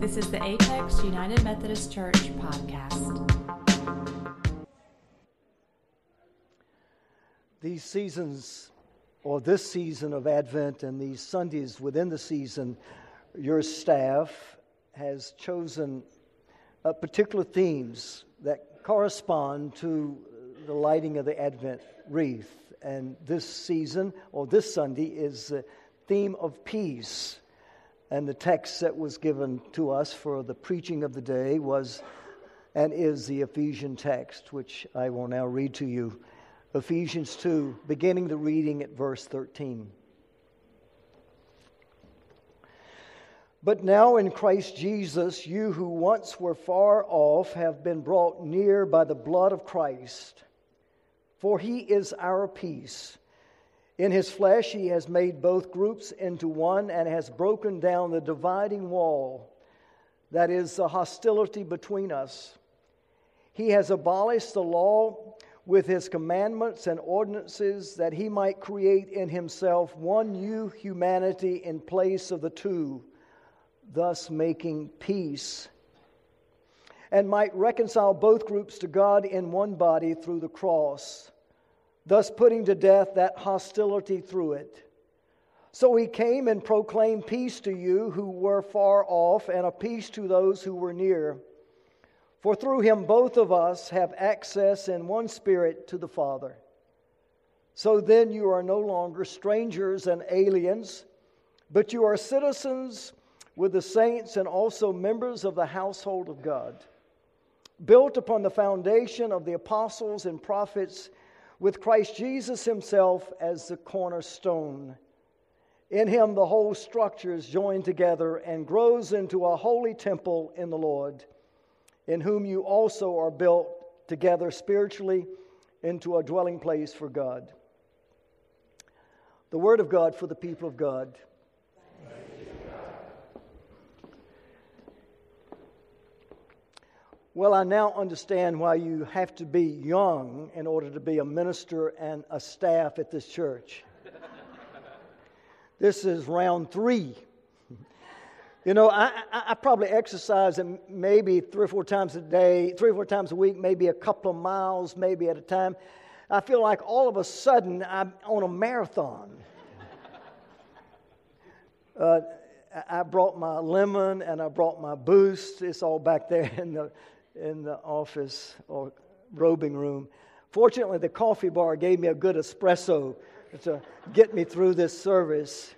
This is the Apex United Methodist Church podcast. These seasons, or this season of Advent and these Sundays within the season, your staff has chosen uh, particular themes that correspond to the lighting of the Advent wreath. And this season, or this Sunday, is the theme of peace. And the text that was given to us for the preaching of the day was and is the Ephesian text, which I will now read to you. Ephesians 2, beginning the reading at verse 13. But now in Christ Jesus, you who once were far off have been brought near by the blood of Christ. For he is our peace in his flesh, he has made both groups into one and has broken down the dividing wall, that is, the hostility between us. He has abolished the law with his commandments and ordinances that he might create in himself one new humanity in place of the two, thus making peace, and might reconcile both groups to God in one body through the cross thus putting to death that hostility through it. So he came and proclaimed peace to you who were far off, and a peace to those who were near. For through him both of us have access in one spirit to the Father. So then you are no longer strangers and aliens, but you are citizens with the saints and also members of the household of God, built upon the foundation of the apostles and prophets with Christ Jesus himself as the cornerstone. In him, the whole structure is joined together and grows into a holy temple in the Lord, in whom you also are built together spiritually into a dwelling place for God. The Word of God for the people of God. Well, I now understand why you have to be young in order to be a minister and a staff at this church. this is round three. You know, I, I, I, probably exercise maybe three or four times a day, three or four times a week, maybe a couple of miles, maybe at a time. I feel like all of a sudden I'm on a marathon. uh, I brought my lemon and I brought my boost. It's all back there in the in the office or robing room. Fortunately, the coffee bar gave me a good espresso to get me through this service,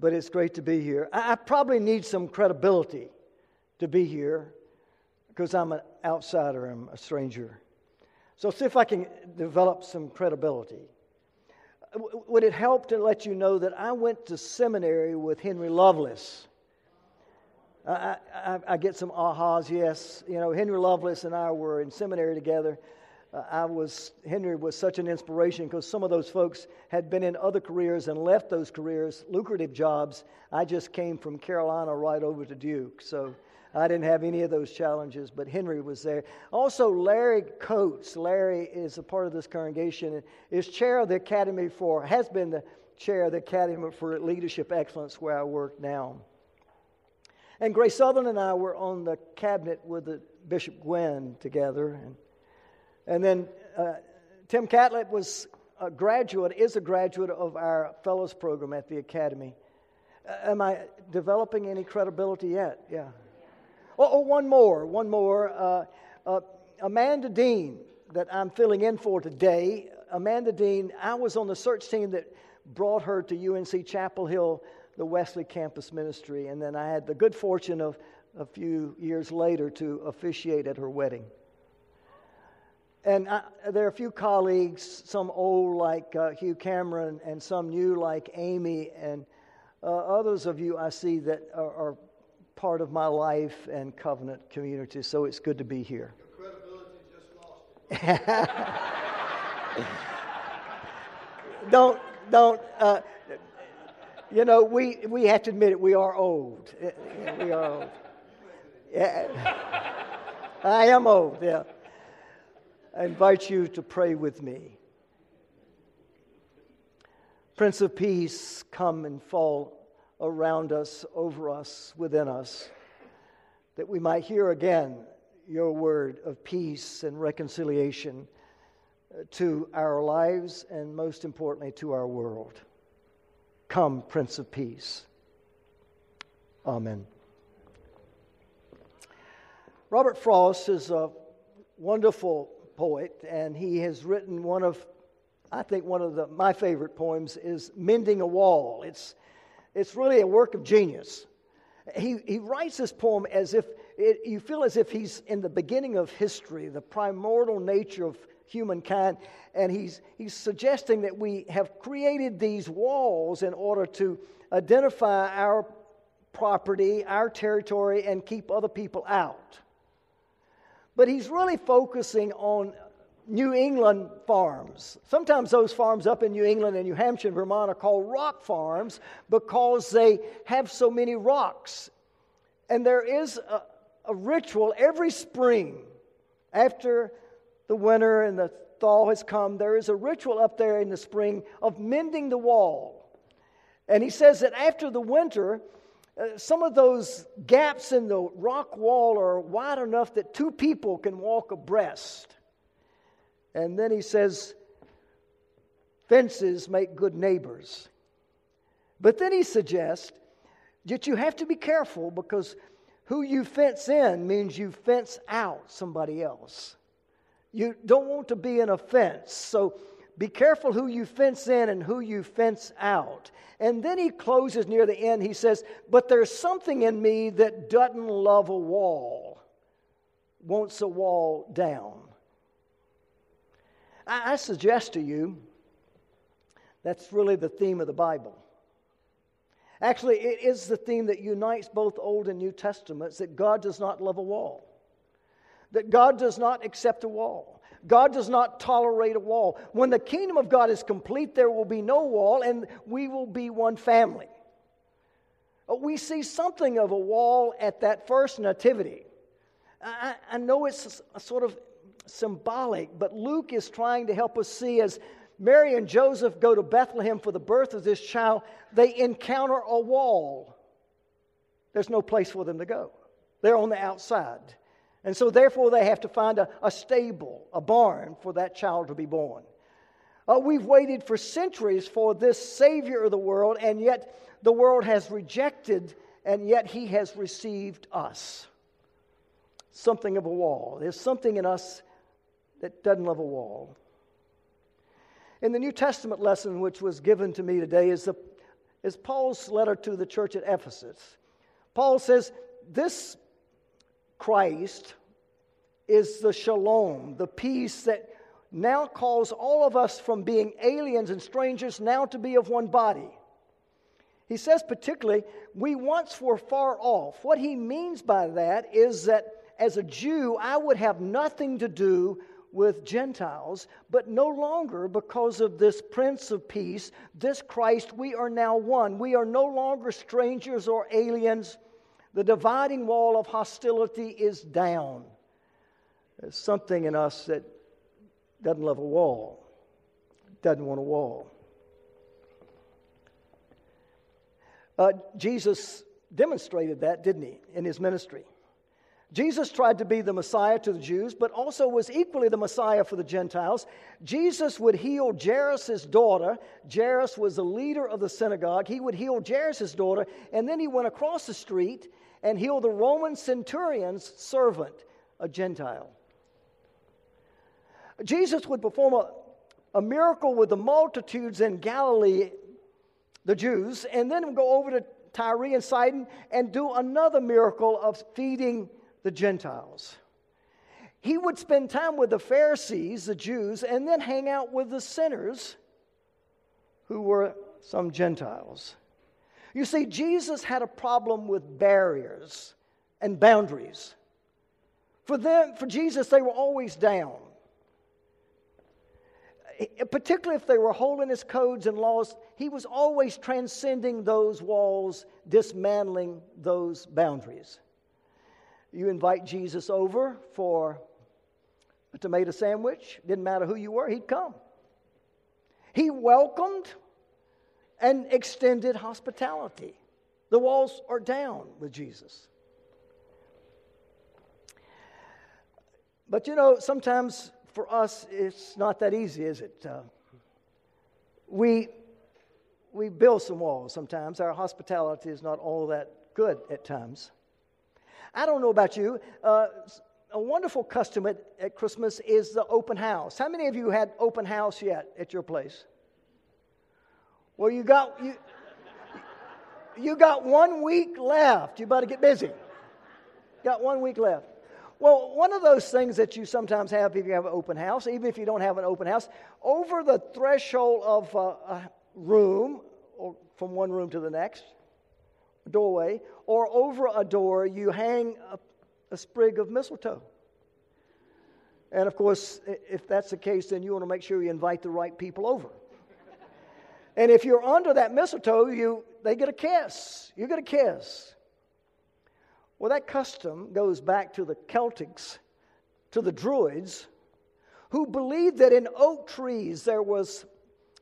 but it's great to be here. I, probably need some credibility to be here because I'm an outsider, I'm a stranger. So, see if I can develop some credibility. would it help to let you know that I went to seminary with Henry Lovelace? I, I, I, get some ahas, yes. You know, Henry Lovelace and I were in seminary together. Uh, I was, Henry was such an inspiration because some of those folks had been in other careers and left those careers, lucrative jobs. I just came from Carolina right over to Duke. So I didn't have any of those challenges, but Henry was there. Also, Larry Coates. Larry is a part of this congregation and is chair of the Academy for, has been the chair of the Academy for Leadership Excellence where I work now. And Grace Sutherland and I were on the cabinet with the Bishop Gwen together. And, and then uh, Tim Catlett was a graduate, is a graduate of our fellows program at the Academy. Uh, am I developing any credibility yet? Yeah. Oh, oh one more, one more. Uh, uh, Amanda Dean, that I'm filling in for today. Amanda Dean, I was on the search team that brought her to UNC Chapel Hill the Wesley Campus Ministry. And then I had the good fortune of a few years later to officiate at her wedding. And I, there are a few colleagues, some old like uh, Hugh Cameron, and some new like Amy, and uh, others of you I see that are, are, part of my life and covenant community. So it's good to be here. Your credibility just lost it. don't don't. Uh, you know, we, we have to admit it, we are old. We are old. Yeah. I am old, yeah. I invite you to pray with me. Prince of Peace, come and fall around us, over us, within us. that we might hear again your word of peace and reconciliation to our lives and most importantly to our world. Come, Prince of Peace. Amen. Robert Frost is a wonderful poet, and he has written one of, I think, one of the, my favorite poems is Mending a Wall. It's, it's really a work of genius. He, he writes this poem as if it, you feel as if he's in the beginning of history, the primordial nature of humankind, and he's, he's suggesting that we have created these walls in order to identify our property, our territory, and keep other people out. But he's really focusing on New England farms. Sometimes those farms up in New England and New Hampshire and Vermont are called rock farms because they have so many rocks. And there is a, a ritual every spring after the winter and the thaw has come. There is a ritual up there in the spring of mending the wall. And he says that after the winter, uh, some of those gaps in the rock wall are wide enough that two people can walk abreast. And then he says, fences make good neighbors. But then he suggests that you have to be careful because who you fence in means you fence out somebody else. You don't want to be an offense. So be careful who you fence in and who you fence out. And then he closes near the end. He says, But there's something in me that doesn't love a wall, wants a wall down. I, I suggest to you that's really the theme of the Bible. Actually, it is the theme that unites both Old and New Testaments that God does not love a wall, that God does not accept a wall. God does not tolerate a wall. When the kingdom of God is complete, there will be no wall, and we will be one family. We see something of a wall at that first nativity. I, I know it's sort of symbolic, but Luke is trying to help us see as Mary and Joseph go to Bethlehem for the birth of this child, they encounter a wall. There's no place for them to go, they're on the outside. And so, therefore, they have to find a, a stable, a barn for that child to be born. Uh, we've waited for centuries for this Savior of the world, and yet the world has rejected, and yet He has received us. Something of a wall. There's something in us that doesn't love a wall. In the New Testament lesson, which was given to me today, is, the, is Paul's letter to the church at Ephesus. Paul says, This Christ is the shalom, the peace that now calls all of us from being aliens and strangers now to be of one body. He says, particularly, we once were far off. What he means by that is that as a Jew, I would have nothing to do with Gentiles, but no longer because of this Prince of Peace, this Christ, we are now one. We are no longer strangers or aliens. The dividing wall of hostility is down. There's something in us that doesn't love a wall, doesn't want a wall. Uh, Jesus demonstrated that, didn't he, in his ministry? Jesus tried to be the Messiah to the Jews, but also was equally the Messiah for the Gentiles. Jesus would heal Jairus' daughter. Jairus was the leader of the synagogue. He would heal Jairus' daughter, and then he went across the street and heal the Roman centurion's servant, a Gentile. Jesus would perform a, a miracle with the multitudes in Galilee, the Jews, and then go over to Tyre and Sidon and do another miracle of feeding the Gentiles. He would spend time with the Pharisees, the Jews, and then hang out with the sinners who were some Gentiles. You see, Jesus had a problem with barriers and boundaries. For them, for Jesus, they were always down. Particularly if they were holiness codes and laws, he was always transcending those walls, dismantling those boundaries. You invite Jesus over for a tomato sandwich, didn't matter who you were, he'd come. He welcomed and extended hospitality. The walls are down with Jesus. But you know, sometimes for us, it's not that easy, is it? Uh, we, we build some walls sometimes. Our hospitality is not all that good at times. I don't know about you. Uh, a wonderful custom at, at Christmas is the open house. How many of you had open house yet at your place? Well, you got you, you got one week left. You better get busy. Got one week left. Well, one of those things that you sometimes have if you have an open house, even if you don't have an open house, over the threshold of a, room, or from one room to the next, doorway, or over a door, you hang a, a sprig of mistletoe. And of course, if that's the case, then you want to make sure you invite the right people over. And if you're under that mistletoe, you, they get a kiss. You get a kiss. Well, that custom goes back to the Celtics, to the Druids, who believed that in oak trees there was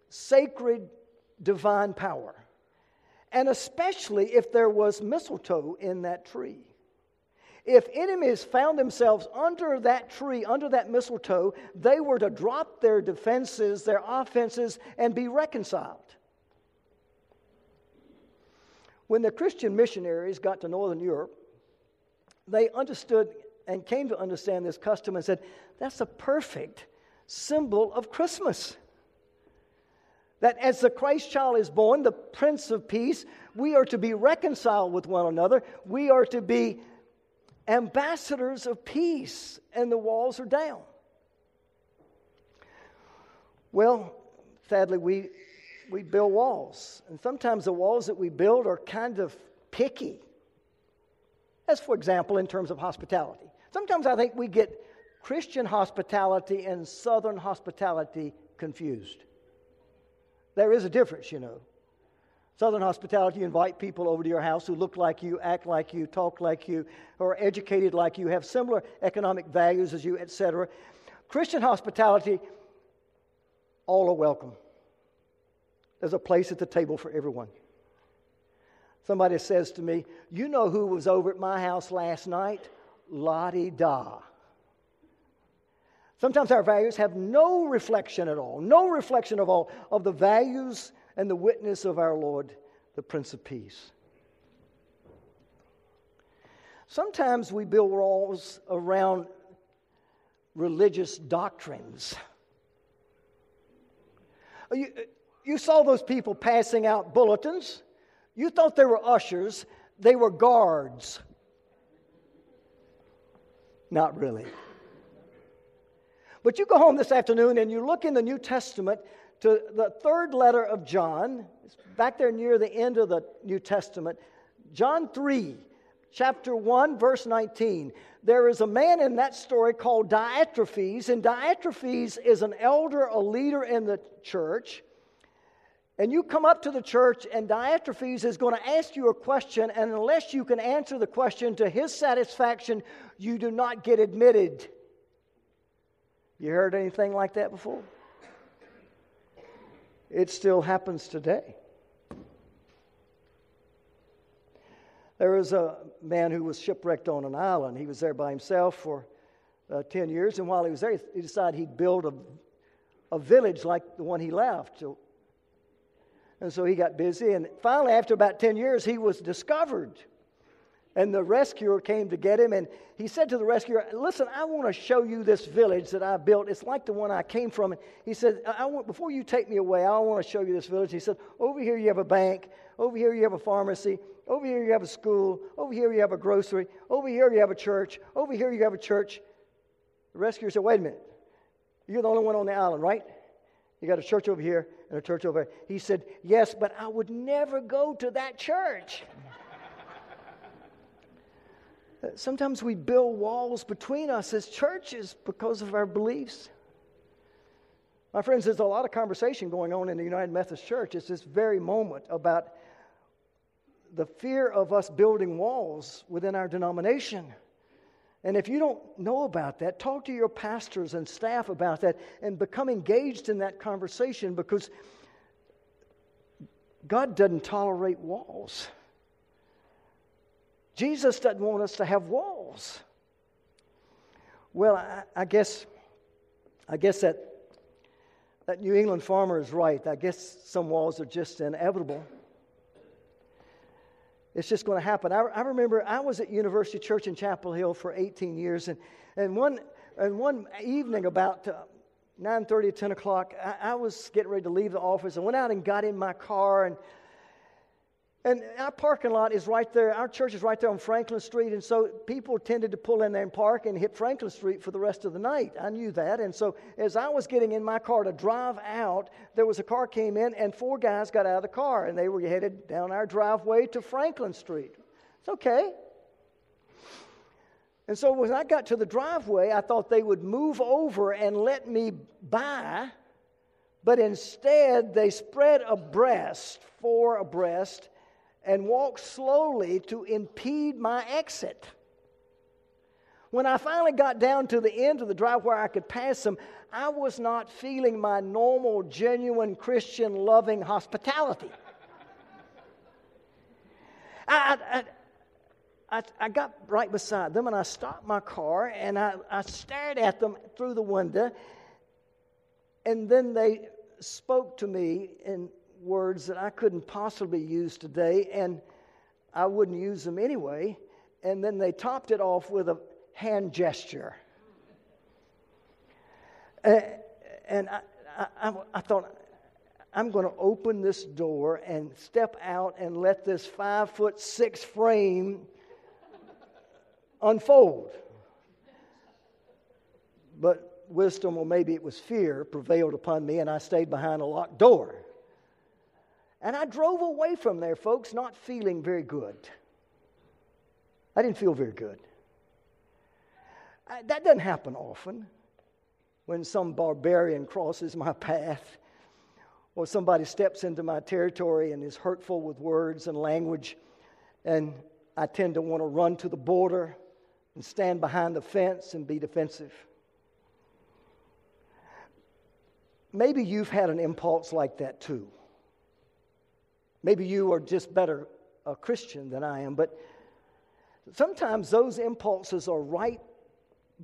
sacred divine power, and especially if there was mistletoe in that tree. If enemies found themselves under that tree, under that mistletoe, they were to drop their defenses, their offenses, and be reconciled. When the Christian missionaries got to Northern Europe, they understood and came to understand this custom and said, that's a perfect symbol of Christmas. That as the Christ child is born, the Prince of Peace, we are to be reconciled with one another. We are to be ambassadors of peace, and the walls are down. Well, sadly, we, we build walls. And sometimes the walls that we build are kind of picky. As, for example, in terms of hospitality. Sometimes I think we get Christian hospitality and Southern hospitality confused. There is a difference, you know. Southern hospitality, you invite people over to your house who look like you, act like you, talk like you, or are educated like you, have similar economic values as you, etc. Christian hospitality, all are welcome. There's a place at the table for everyone. Somebody says to me, You know who was over at my house last night? Lottie Da. Sometimes our values have no reflection at all, no reflection of all of the values and the witness of our Lord, the Prince of Peace. Sometimes we build walls around religious doctrines. You, you saw those people passing out bulletins. You thought they were ushers, they were guards. Not really. But you go home this afternoon and you look in the New Testament to the third letter of John. Back there near the end of the New Testament. John 3, chapter 1, verse 19. There is a man in that story called Diotrephes, and Diotrephes is an elder, a leader in the church. And you come up to the church, and Diotrephes is going to ask you a question, and unless you can answer the question to his satisfaction, you do not get admitted. You heard anything like that before? It still happens today. There was a man who was shipwrecked on an island. He was there by himself for uh, 10 years, and while he was there, he decided he'd build a, a village like the one he left. So, and so he got busy, and finally, after about 10 years, he was discovered and the rescuer came to get him, and he said to the rescuer, Listen, I want to show you this village that I built. It's like the one I came from. And he said, I want, Before you take me away, I want to show you this village. He said, Over here you have a bank. Over here you have a pharmacy. Over here you have a school. Over here you have a grocery. Over here you have a church. Over here you have a church. The rescuer said, Wait a minute. You're the only one on the island, right? You got a church over here and a church over here. He said, Yes, but I would never go to that church. Sometimes we build walls between us as churches because of our beliefs. My friends, there's a lot of conversation going on in the United Methodist Church. It's this very moment about the fear of us building walls within our denomination. And if you don't know about that, talk to your pastors and staff about that and become engaged in that conversation because God doesn't tolerate walls. Jesus doesn't want us to have walls. Well, I, I guess, I guess that that New England farmer is right. I guess some walls are just inevitable. It's just going to happen. I, I remember I was at University Church in Chapel Hill for 18 years, and, and, one, and one evening about uh, 9.30 10 o'clock, I, I was getting ready to leave the office. I went out and got in my car, and and our parking lot is right there. Our church is right there on Franklin Street. And so people tended to pull in there and park and hit Franklin Street for the rest of the night. I knew that. And so as I was getting in my car to drive out, there was a car came in and four guys got out of the car and they were headed down our driveway to Franklin Street. It's okay. And so when I got to the driveway, I thought they would move over and let me by. But instead, they spread abreast, four abreast, and walked slowly to impede my exit. When I finally got down to the end of the drive where I could pass them, I was not feeling my normal, genuine Christian loving hospitality. I, I, I, I, got right beside them and I stopped my car and I, I stared at them through the window. And then they spoke to me in words that I couldn't possibly use today, and I wouldn't use them anyway. And then they topped it off with a hand gesture. And I, I, I thought, I'm going to open this door and step out and let this five foot six frame unfold. But wisdom, or maybe it was fear, prevailed upon me, and I stayed behind a locked door. And I drove away from there, folks, not feeling very good. I didn't feel very good. I, that doesn't happen often when some barbarian crosses my path or somebody steps into my territory and is hurtful with words and language. And I tend to want to run to the border and stand behind the fence and be defensive. Maybe you've had an impulse like that too. Maybe you are just better a Christian than I am, but sometimes those impulses are right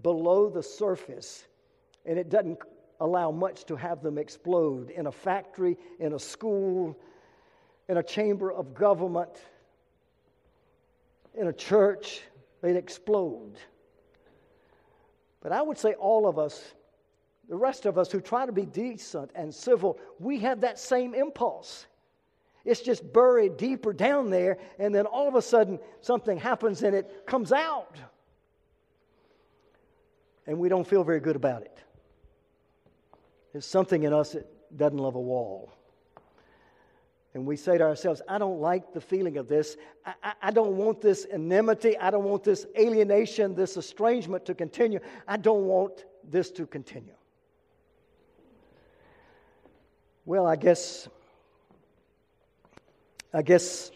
below the surface, and it doesn't allow much to have them explode in a factory, in a school, in a chamber of government, in a church. They'd explode. But I would say all of us, the rest of us who try to be decent and civil, we have that same impulse. It's just buried deeper down there, and then all of a sudden something happens and it comes out. And we don't feel very good about it. There's something in us that doesn't love a wall. And we say to ourselves, I don't like the feeling of this. I, I, I, don't want this enmity. I don't want this alienation, this estrangement to continue. I don't want this to continue. Well, I guess I guess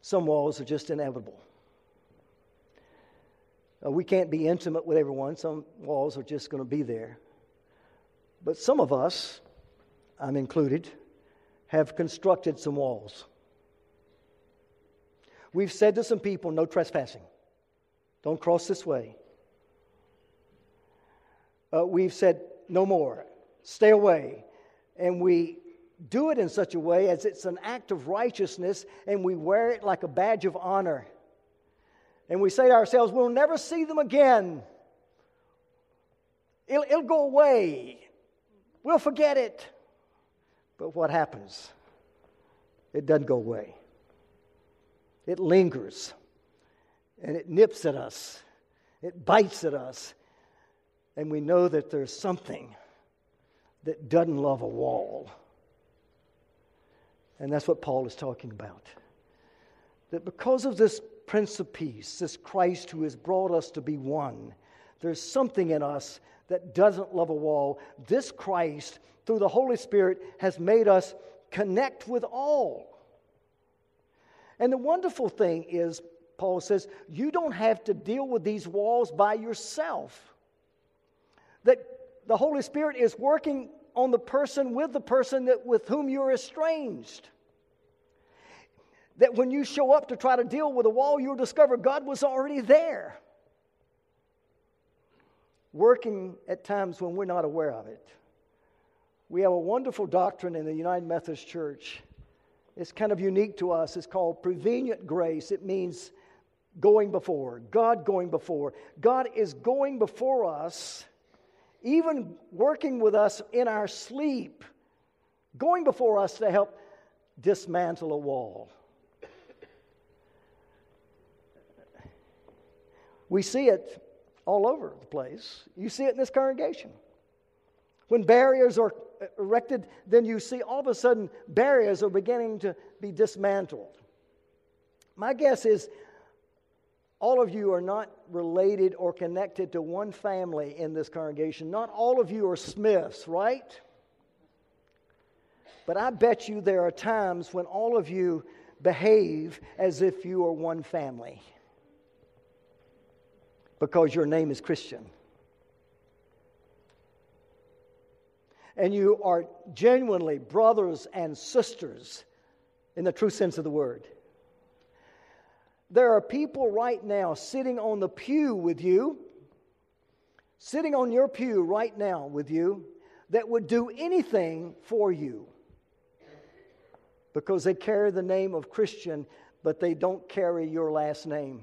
some walls are just inevitable. Uh, we can't be intimate with everyone, some walls are just going to be there. But some of us, I'm included, have constructed some walls. We've said to some people, no trespassing. Don't cross this way. Uh, we've said, no more. Stay away. And we do it in such a way as it's an act of righteousness and we wear it like a badge of honor. And we say to ourselves, we'll never see them again. It'll, it'll go away. We'll forget it. But what happens? It doesn't go away. It lingers and it nips at us, it bites at us, and we know that there's something that doesn't love a wall. And that's what Paul is talking about. That because of this Prince of Peace, this Christ who has brought us to be one, there's something in us that doesn't love a wall. This Christ, through the Holy Spirit, has made us connect with all. And the wonderful thing is, Paul says, you don't have to deal with these walls by yourself. That the Holy Spirit is working on the person with the person that, with whom you're estranged. That when you show up to try to deal with a wall, you'll discover God was already there. working at times when we're not aware of it. We have a wonderful doctrine in the United Methodist Church. It's kind of unique to us. It's called prevenient grace. It means going before, God going before. God is going before us, even working with us in our sleep, going before us to help dismantle a wall. We see it all over the place. You see it in this congregation. When barriers are erected, then you see all of a sudden barriers are beginning to be dismantled. My guess is all of you are not related or connected to one family in this congregation. Not all of you are Smiths, right? But I bet you there are times when all of you behave as if you are one family because your name is Christian. And you are genuinely brothers and sisters in the true sense of the word. There are people right now sitting on the pew with you, sitting on your pew right now with you, that would do anything for you because they carry the name of Christian, but they don't carry your last name.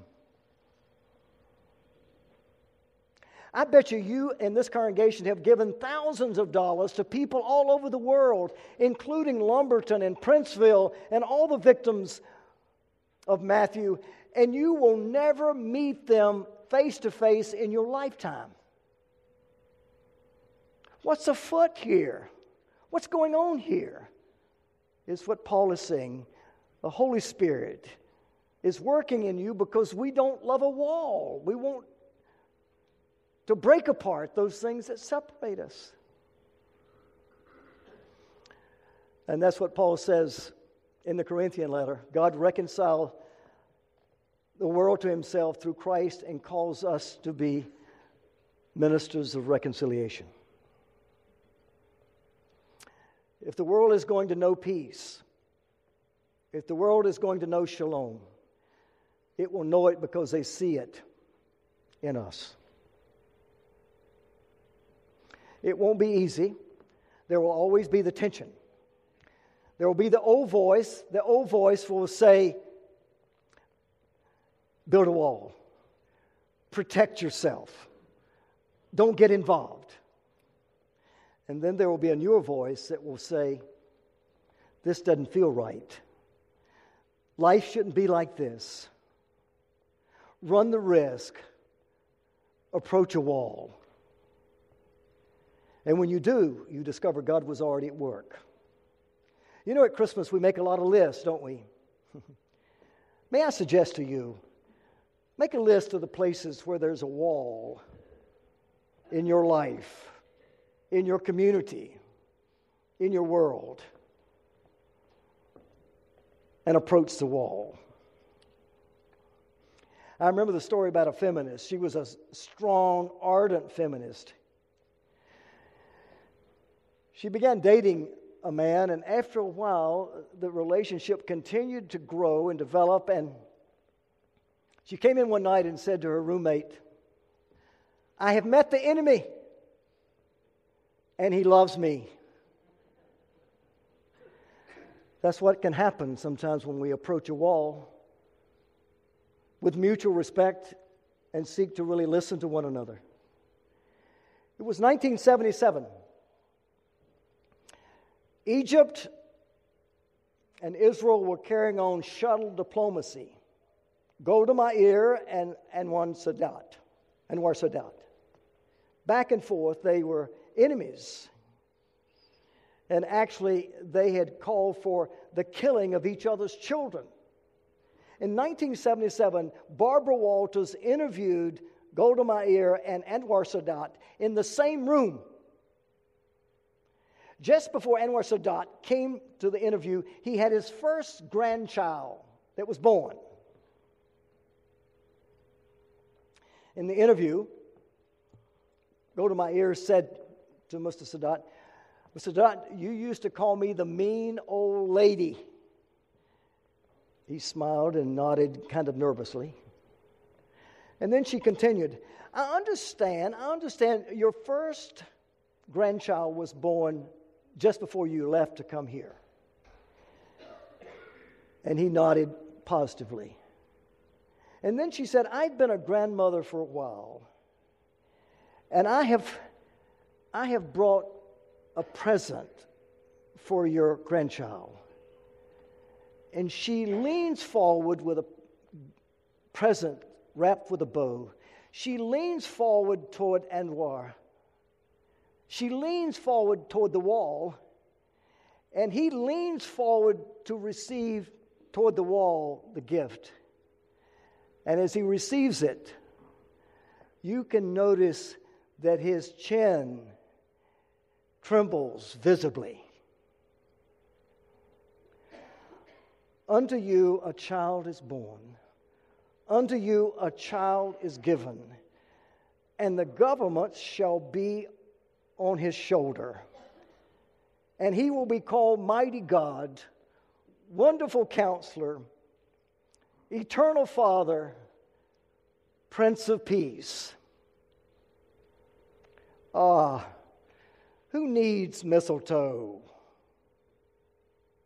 I bet you you and this congregation have given thousands of dollars to people all over the world, including Lumberton and Princeville and all the victims of Matthew, and you will never meet them face to face in your lifetime. What's afoot here? What's going on here? Is what Paul is saying. The Holy Spirit is working in you because we don't love a wall. We won't to break apart those things that separate us. And that's what Paul says in the Corinthian letter. God reconciled the world to himself through Christ and calls us to be ministers of reconciliation. If the world is going to know peace, if the world is going to know shalom, it will know it because they see it in us. It won't be easy. There will always be the tension. There will be the old voice. The old voice will say, build a wall, protect yourself, don't get involved. And then there will be a newer voice that will say, this doesn't feel right. Life shouldn't be like this. Run the risk, approach a wall. And when you do, you discover God was already at work. You know, at Christmas, we make a lot of lists, don't we? May I suggest to you, make a list of the places where there's a wall in your life, in your community, in your world, and approach the wall. I remember the story about a feminist. She was a strong, ardent feminist. She began dating a man, and after a while, the relationship continued to grow and develop. And she came in one night and said to her roommate, I have met the enemy, and he loves me. That's what can happen sometimes when we approach a wall with mutual respect and seek to really listen to one another. It was 1977. Egypt and Israel were carrying on shuttle diplomacy. Golda Meir and Anwar Sadat, Anwar Sadat. Back and forth, they were enemies. And actually, they had called for the killing of each other's children. In 1977, Barbara Walters interviewed Golda Meir and Anwar Sadat in the same room just before Anwar Sadat came to the interview, he had his first grandchild that was born. In the interview, Go to My Meir said to Mr. Sadat, Mr. Sadat, you used to call me the mean old lady. He smiled and nodded kind of nervously. And then she continued, I understand, I understand your first grandchild was born just before you left to come here. And he nodded positively. And then she said, I've been a grandmother for a while. And I have, I have brought a present for your grandchild. And she leans forward with a present wrapped with a bow. She leans forward toward Anwar. She leans forward toward the wall, and he leans forward to receive toward the wall the gift. And as he receives it, you can notice that his chin trembles visibly. Unto you a child is born, unto you a child is given, and the government shall be on his shoulder. And he will be called Mighty God, Wonderful Counselor, Eternal Father, Prince of Peace. Ah, who needs mistletoe?